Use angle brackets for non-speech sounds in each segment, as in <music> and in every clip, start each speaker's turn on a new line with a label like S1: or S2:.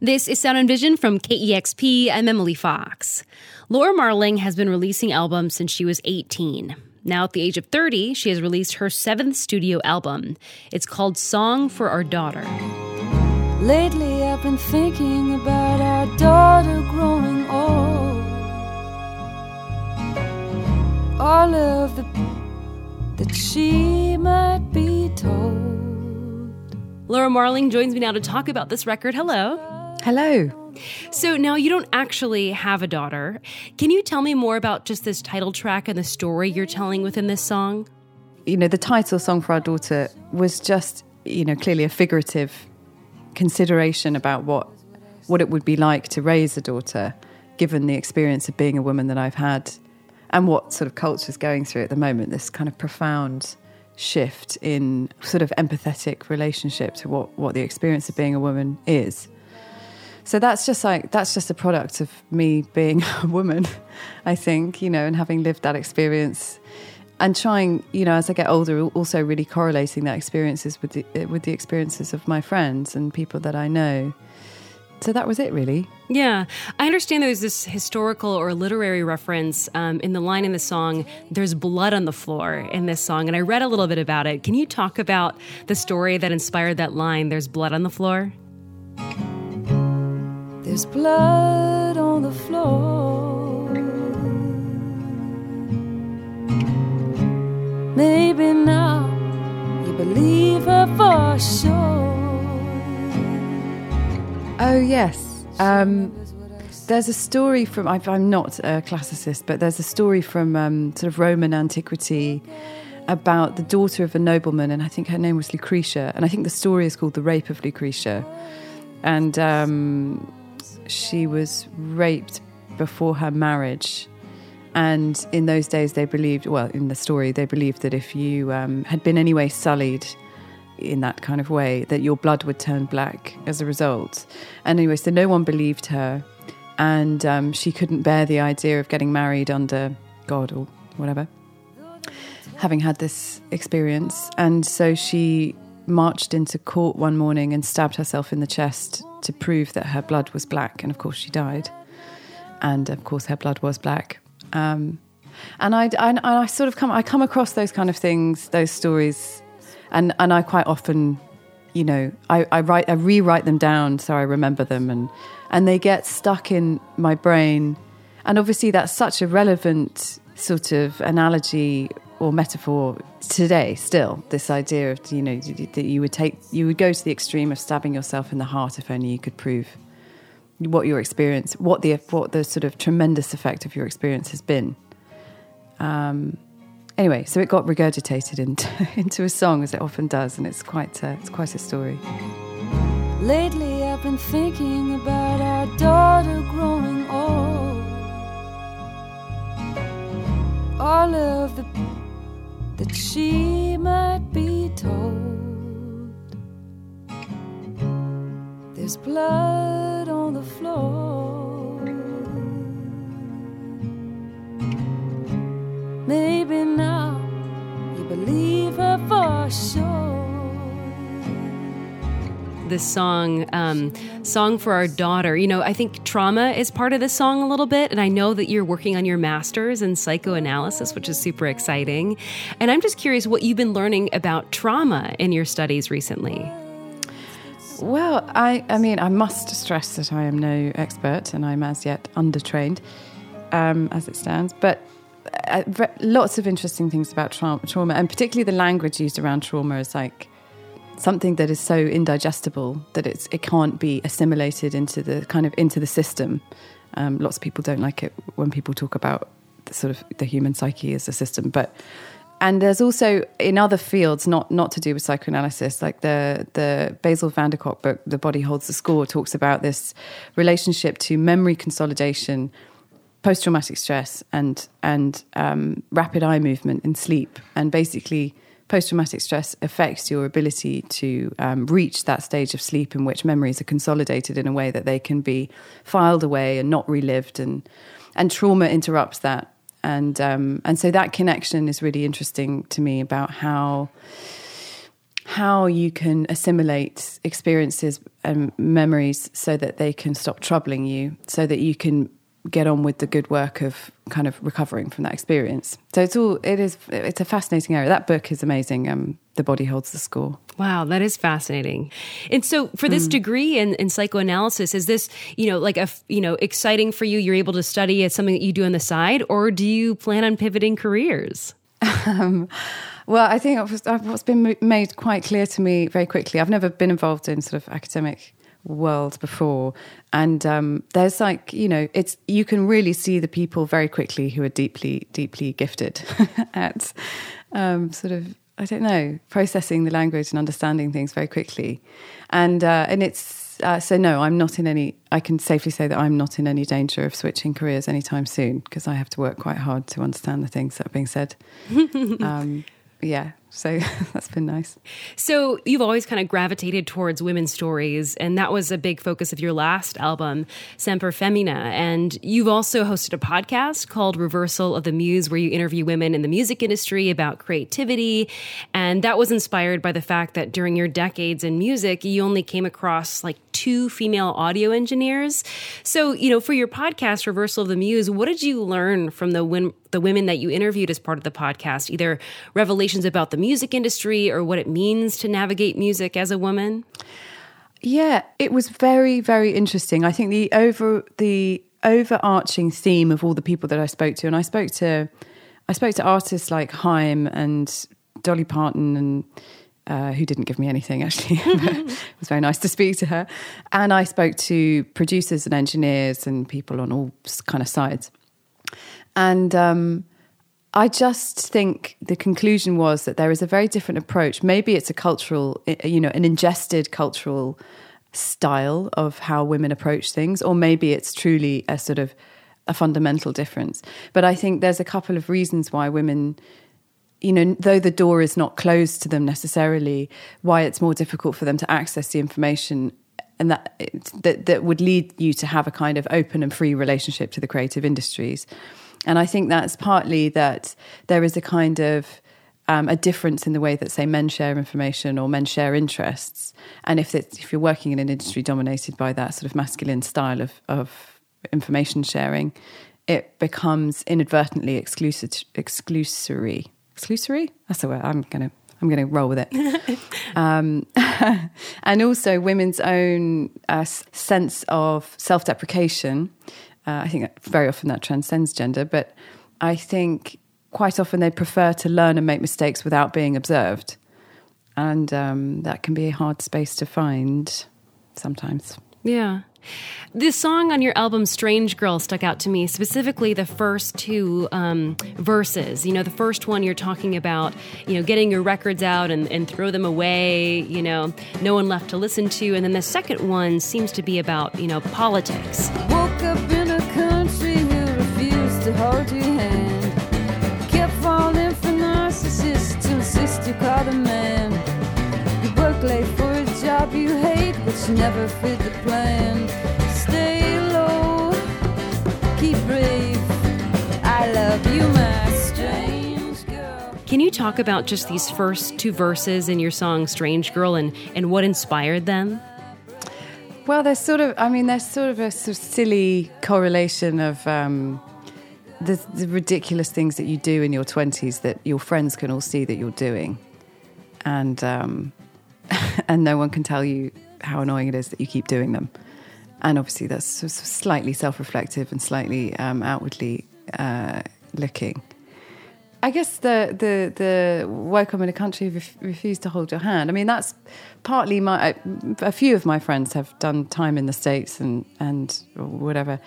S1: This is Sound and Vision from KEXP. I'm Emily Fox. Laura Marling has been releasing albums since she was 18. Now, at the age of 30, she has released her seventh studio album. It's called Song for Our Daughter.
S2: Lately, I've been thinking about our daughter growing old. All of the that she might be told.
S1: Laura Marling joins me now to talk about this record. Hello.
S3: Hello.
S1: So now you don't actually have a daughter. Can you tell me more about just this title track and the story you're telling within this song?
S3: You know, the title Song for Our Daughter was just, you know, clearly a figurative consideration about what what it would be like to raise a daughter, given the experience of being a woman that I've had and what sort of culture is going through at the moment, this kind of profound shift in sort of empathetic relationship to what, what the experience of being a woman is. So that's just like that's just a product of me being <laughs> a woman, I think, you know, and having lived that experience and trying, you know, as I get older, also really correlating that experiences with the with the experiences of my friends and people that I know. So that was it, really.
S1: Yeah, I understand there's this historical or literary reference um, in the line in the song. There's blood on the floor in this song, and I read a little bit about it. Can you talk about the story that inspired that line? There's blood on the floor.
S2: There's blood on the floor. Maybe now you believe her for sure.
S3: Oh, yes. Um, there's a story from, I'm not a classicist, but there's a story from um, sort of Roman antiquity about the daughter of a nobleman, and I think her name was Lucretia. And I think the story is called The Rape of Lucretia. And um, she was raped before her marriage. And in those days, they believed, well, in the story, they believed that if you um, had been anyway sullied in that kind of way, that your blood would turn black as a result. And anyway, so no one believed her. And um, she couldn't bear the idea of getting married under God or whatever, having had this experience. And so she marched into court one morning and stabbed herself in the chest to prove that her blood was black. And of course, she died. And of course, her blood was black. Um, and I, I, I sort of come, I come across those kind of things, those stories, and and I quite often, you know, I, I write, I rewrite them down so I remember them, and and they get stuck in my brain. And obviously, that's such a relevant sort of analogy or metaphor today still this idea of you know that you would take you would go to the extreme of stabbing yourself in the heart if only you could prove what your experience what the what the sort of tremendous effect of your experience has been. Um, anyway so it got regurgitated into <laughs> into a song as it often does and it's quite a, it's quite a story.
S2: Lately i've been thinking about our daughter growing old. All of the that she might be told. There's blood on the floor.
S1: This song, um, Song for Our Daughter. You know, I think trauma is part of this song a little bit, and I know that you're working on your master's in psychoanalysis, which is super exciting. And I'm just curious what you've been learning about trauma in your studies recently.
S3: Well, I, I mean, I must stress that I am no expert and I'm as yet undertrained um, as it stands. But uh, lots of interesting things about tra- trauma, and particularly the language used around trauma is like something that is so indigestible that it's it can't be assimilated into the kind of into the system. Um, lots of people don't like it when people talk about the sort of the human psyche as a system, but and there's also in other fields, not not to do with psychoanalysis, like the the Bessel van der Kolk book, "The Body Holds the Score," talks about this relationship to memory consolidation, post traumatic stress, and and um, rapid eye movement in sleep, and basically post traumatic stress affects your ability to um, reach that stage of sleep in which memories are consolidated in a way that they can be filed away and not relived, and and trauma interrupts that, and um, and so that connection is really interesting to me about how how you can assimilate experiences and memories so that they can stop troubling you, so that you can get on with the good work of kind of recovering from that experience. So it's all it is it's a fascinating area. That book is amazing. Um, the body holds the score.
S1: Wow, that is fascinating. And so for this mm. degree in, in, psychoanalysis, is this, you know, like a, you know, exciting for you? You're able to study as something that you do on the side, or do you plan on pivoting careers? Um,
S3: well, I think what's been made quite clear to me very quickly. I've never been involved in sort of academic world before. And um, there's like you know it's you can really see the people very quickly who are deeply deeply gifted <laughs> at um, sort of I don't know processing the language and understanding things very quickly. And uh, and it's uh, so no I'm not in any I can safely say that I'm not in any danger of switching careers anytime soon because I have to work quite hard to understand the things that are being said. <laughs> Um, yeah so <laughs> that's been nice.
S1: So you've always kind of gravitated towards women's stories, and that was a big focus of your last album, Semper Femina. And you've also hosted a podcast called Reversal of the Muse, where you interview women in the music industry about creativity. And that was inspired by the fact that during your decades in music, you only came across like two female audio engineers. So, you know, for your podcast, Reversal of the Muse, what did you learn from the, win- the women that you interviewed as part of the podcast? Either revelations about the music industry or what it means to navigate music as a woman?
S3: Yeah, it was very, very interesting. I think the over the overarching theme of all the people that I spoke to, and I spoke to, I spoke to artists like Haim and Dolly Parton, and uh, who didn't give me anything actually. <laughs> it was very nice to speak to her, and I spoke to producers and engineers and people on all kind of sides, and um, I just think the conclusion was that there is a very different approach. Maybe it's a cultural, eh, eh, you know, an ingested cultural style of how women approach things, or maybe it's truly a sort of a fundamental difference. But I think there's a couple of reasons why women, you know, though the door is not closed to them necessarily, why it's more difficult for them to access the information eh, and that that that would lead you to have a kind of open and free relationship to the creative industries. And I think that's partly that there is a kind of um, a difference in the way that, say, men share information or men share interests. And if it's, if you're working in an industry dominated by that sort of masculine style of, of information sharing, it becomes inadvertently exclusive, exclusory. Exclusory? That's the word. I'm going to I'm going to roll with it. <laughs> um, <laughs> and also women's own uh, sense of self deprecation uh, I think very often that transcends gender, but I think quite often they prefer to learn and make mistakes without being observed. And um, that can be a hard space to find sometimes.
S1: Yeah. This song on your album, Strange Girl, stuck out to me, specifically the first two um, verses. You know, the first one you're talking about, you know, getting your records out and, and throw them away, you know, no one left to listen to. And then the second one seems to be about, you know, politics. Woke hate, never fit the plan. Stay low, keep brave. I love you, my strange girl. Can you talk about just these first two verses in your song Strange Girl and, and what inspired them?
S3: Well, there's sort of, I mean, there's sort of a sort of silly correlation of um, the, the, ridiculous things that you do in your 20s that your friends can all see that you're doing. And, um, <laughs> and no one can tell you how annoying it is that you keep doing them. And obviously, that's slightly self reflective and slightly um, outwardly uh, looking. I guess the the the welcome in a country ref, refused to hold your hand. I mean, that's partly my. A few of my friends have done time in the states and and whatever,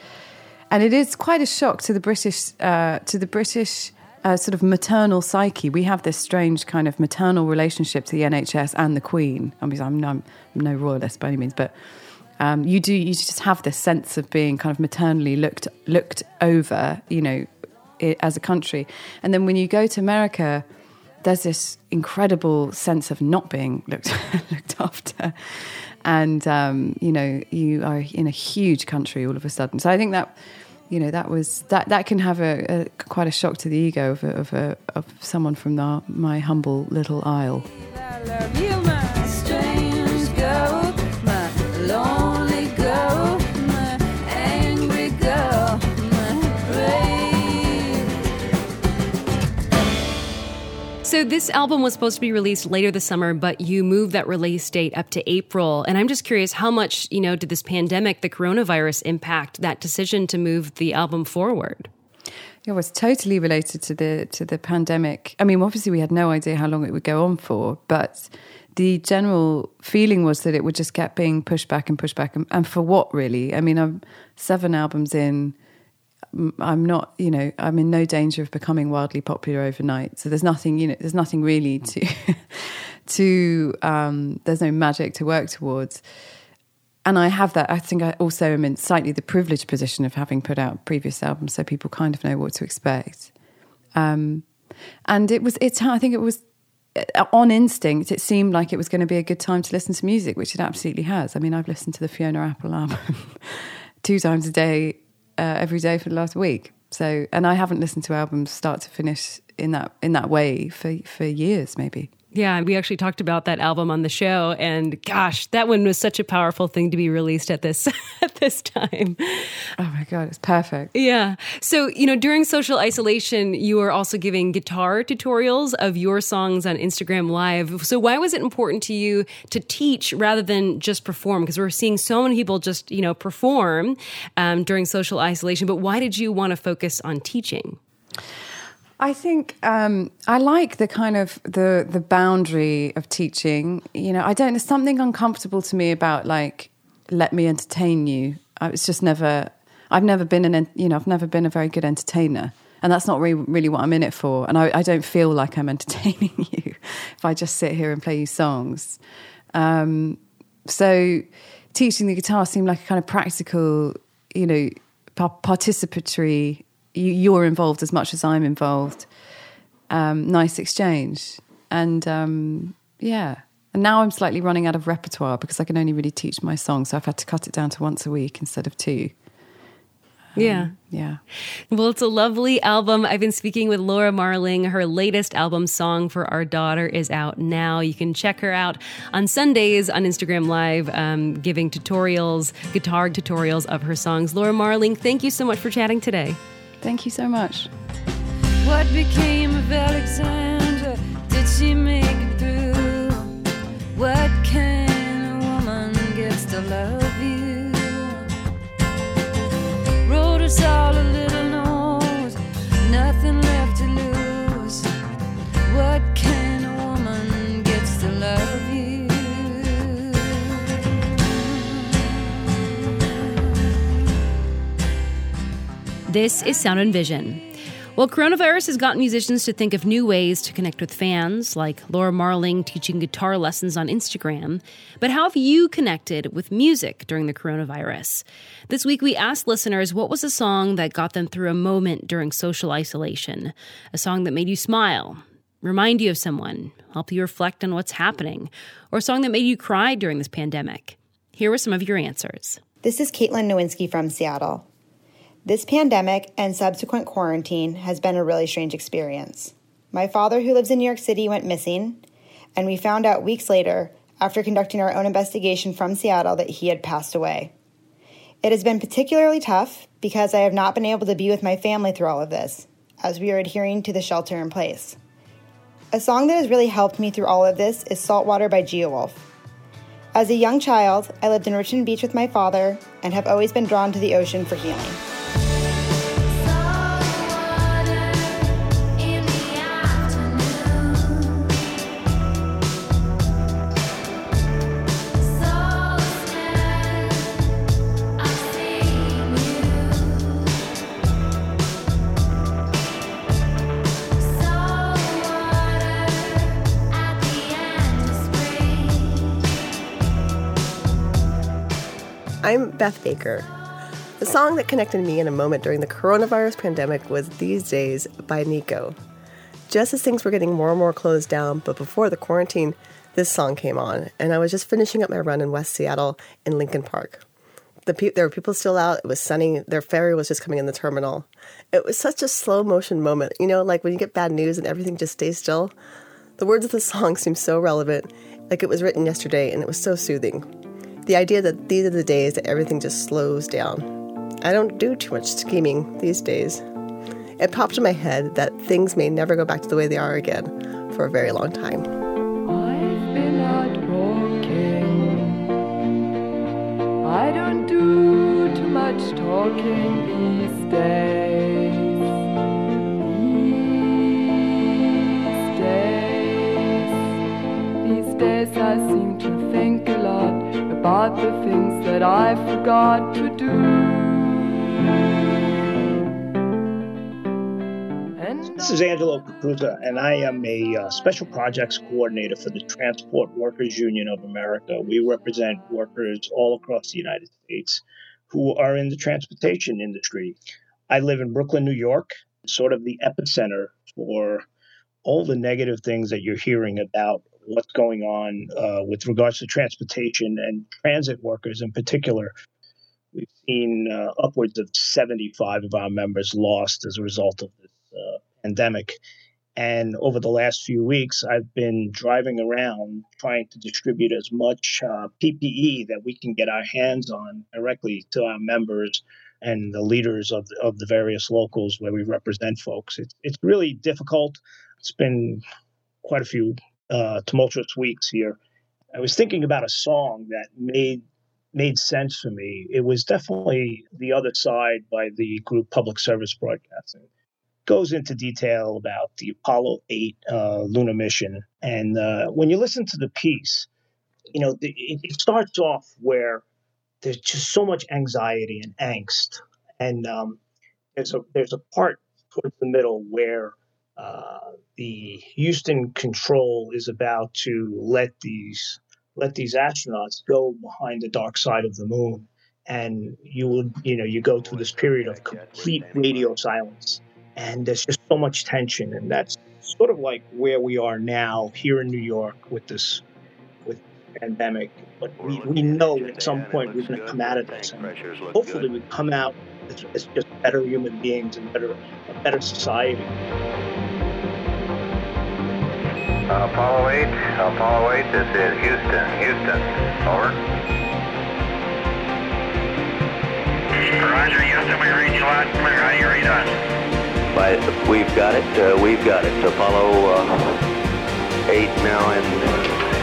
S3: and it is quite a shock to the British uh, to the British uh, sort of maternal psyche. We have this strange kind of maternal relationship to the NHS and the Queen. I mean, I'm no, I'm no royalist by any means, but. Um, you do. You just have this sense of being kind of maternally looked looked over. You know, as a country. And then when you go to America, there's this incredible sense of not being looked <laughs> looked after, and um, you know you are in a huge country all of a sudden. So I think that you know that was that that can have a, a quite a shock to the ego of a, of, a, of someone from the, my humble little isle.
S1: So this album was supposed to be released later this summer, but you moved that release date up to April. And I'm just curious, how much, you know, did this pandemic, the coronavirus, impact that decision to move the album forward?
S3: It was totally related to the to the pandemic. I mean, obviously we had no idea how long it would go on for, but the general feeling was that it would just keep being pushed back and pushed back, and, and for what really? I mean, I'm seven albums in. I'm not, you know, I'm in no danger of becoming wildly popular overnight. So there's nothing, you know, there's nothing really to, <laughs> to, um, there's no magic to work towards. And I have that. I think I also am in slightly the privileged position of having put out previous albums, so people kind of know what to expect. Um, and it was, it's, I think it was uh, on instinct, it seemed like it was going to be a good time to listen to music, which it absolutely has. I mean, I've listened to the Fiona Apple album <laughs> two times a day uh, every day for the last week. So, and I haven't listened to albums start to finish in that in that way for for years, maybe.
S1: Yeah, we actually talked about that album on the show, and gosh, that one was such a powerful thing to be released at this <laughs> at this time.
S3: Oh my god, it's perfect.
S1: Yeah. So you know, during social isolation, you were also giving guitar tutorials of your songs on Instagram Live. So why was it important to you to teach rather than just perform? Because we're seeing so many people just you know perform um, during social isolation, but why did you want to focus on teaching?
S3: I think um, I like the kind of the the boundary of teaching. You know, I don't. There's something uncomfortable to me about like let me entertain you. I was just never. I've never been an. You know, I've never been a very good entertainer, and that's not really really what I'm in it for. And I, I don't feel like I'm <laughs> entertaining you if I just sit here and play you songs. Um, so, teaching the guitar seemed like a kind of practical, you know, participatory you, are involved as much as I'm involved. Um, nice exchange, and um, yeah. And now I'm slightly running out of repertoire because I can only really teach my song. so I've had to cut it down to once a week instead of two.
S1: Um, yeah.
S3: Yeah.
S1: Well, it's a lovely album. I've been speaking with Laura Marling. Her latest album, Song for Our Daughter, is out now. You can check her out on Sundays on Instagram Live, um, giving tutorials, guitar tutorials of her songs. Laura Marling, thank you so much for chatting today.
S3: Thank you so much.
S2: What became of Alexandra? Did she make it through? What kind of woman gets to love you? Wrote us all
S1: This is Sound and Vision. Well, coronavirus has gotten musicians to think of new ways to connect with fans, like Laura Marling teaching guitar lessons on Instagram. But how have you connected with music during the coronavirus? This week, we asked listeners what was a song that got them through a moment during social isolation, a song that made you smile, remind you of someone, help you reflect on what's happening, or a song that made you cry during this pandemic. Here were some of your answers.
S4: This is Caitlin Nowinski from Seattle. This pandemic and subsequent quarantine has been a really strange experience. My father, who lives in New York City, went missing, and we found out weeks later, after conducting our own investigation from Seattle, that he had passed away. It has been particularly tough because I have not been able to be with my family through all of this, as we are adhering to the shelter in place. A song that has really helped me through all of this is Saltwater by Geowulf. As a young child, I lived in Richmond Beach with my father and have always been drawn to the ocean for healing.
S5: I'm Beth Baker. The song that connected me in a moment during the coronavirus pandemic was These Days by Nico. Just as things were getting more and more closed down, but before the quarantine, this song came on, and I was just finishing up my run in West Seattle in Lincoln Park. The pe- there were people still out. It was sunny. Their ferry was just coming in the terminal. It was such a slow motion moment. You know, like when you get bad news and everything just stays still. The words of the song seem so relevant, like it was written yesterday, and it was so soothing. The idea that these are the days that everything just slows down. I don't do too much scheming these days. It popped in my head that things may never go back to the way they are again for a very long time.
S6: I don't do too much talking these days. I seem to think a lot about the things that I forgot to do.
S7: This is Angelo Caputa, and I am a uh, special projects coordinator for the Transport Workers Union of America. We represent workers all across the United States who are in the transportation industry. I live in Brooklyn, New York, sort of the epicenter for all the negative things that you're hearing about what's going on uh, with regards to transportation and transit workers in particular. We've seen uh, upwards of 75 of our members lost as a result of this uh, pandemic. And over the last few weeks, I've been driving around trying to distribute as much uh, PPE that we can get our hands on directly to our members and the leaders of the, of the various locals where we represent folks. It's, it's really difficult. It's been quite a few uh, tumultuous weeks here. I was thinking about a song that made made sense for me. It was definitely The Other Side by the group Public Service Broadcasting. Goes into detail about the Apollo 8 uh, lunar mission. And uh, when you listen to the piece, you know, the, it, starts off where there's just so much anxiety and angst. And um, there's, a, there's a part towards the middle where the Houston control is about to let these let these astronauts go behind the dark side of the moon. And you will you know you go through this period of complete radio silence. And there's just so much tension. And that's sort of like where we are now here in new york with this with pandemic. But we, we know at some point we're going to come out of this. And hopefully we come out as, as just better human beings and better a better society
S8: Apollo 8, Apollo 8, this is Houston, Houston, over. Roger, Houston, we read you loud and clear. How do you read us?
S9: But we've got it. Uh, we've got it. Apollo uh, 8 now in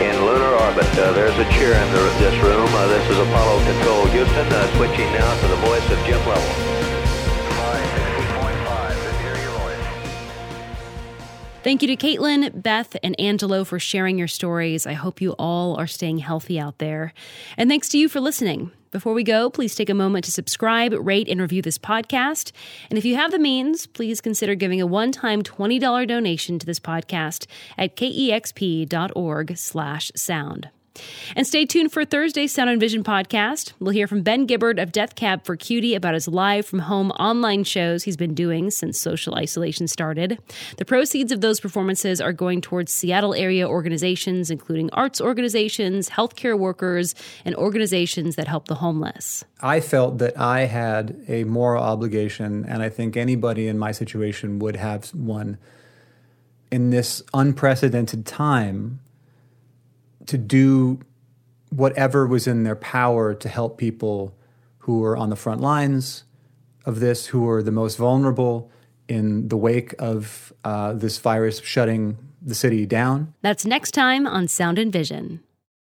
S9: in lunar orbit. Uh, there's a cheer in the, this room. Uh, this is Apollo Control Houston. Uh, switching now to the voice of Jim Lovell.
S1: Thank you to Caitlin, Beth, and Angelo for sharing your stories. I hope you all are staying healthy out there. And thanks to you for listening. Before we go, please take a moment to subscribe, rate, and review this podcast. And if you have the means, please consider giving a one-time $20 donation to this podcast at kexp.org slash sound. And stay tuned for Thursday's Sound and Vision podcast. We'll hear from Ben Gibbard of Death Cab for Cutie about his live from home online shows he's been doing since social isolation started. The proceeds of those performances are going towards Seattle area organizations, including arts organizations, healthcare workers, and organizations that help the homeless.
S10: I felt that I had a moral obligation, and I think anybody in my situation would have one in this unprecedented time to do whatever was in their power to help people who were on the front lines of this, who were the most vulnerable in the wake of uh, this virus shutting the city down.
S1: That's next time on Sound and Vision.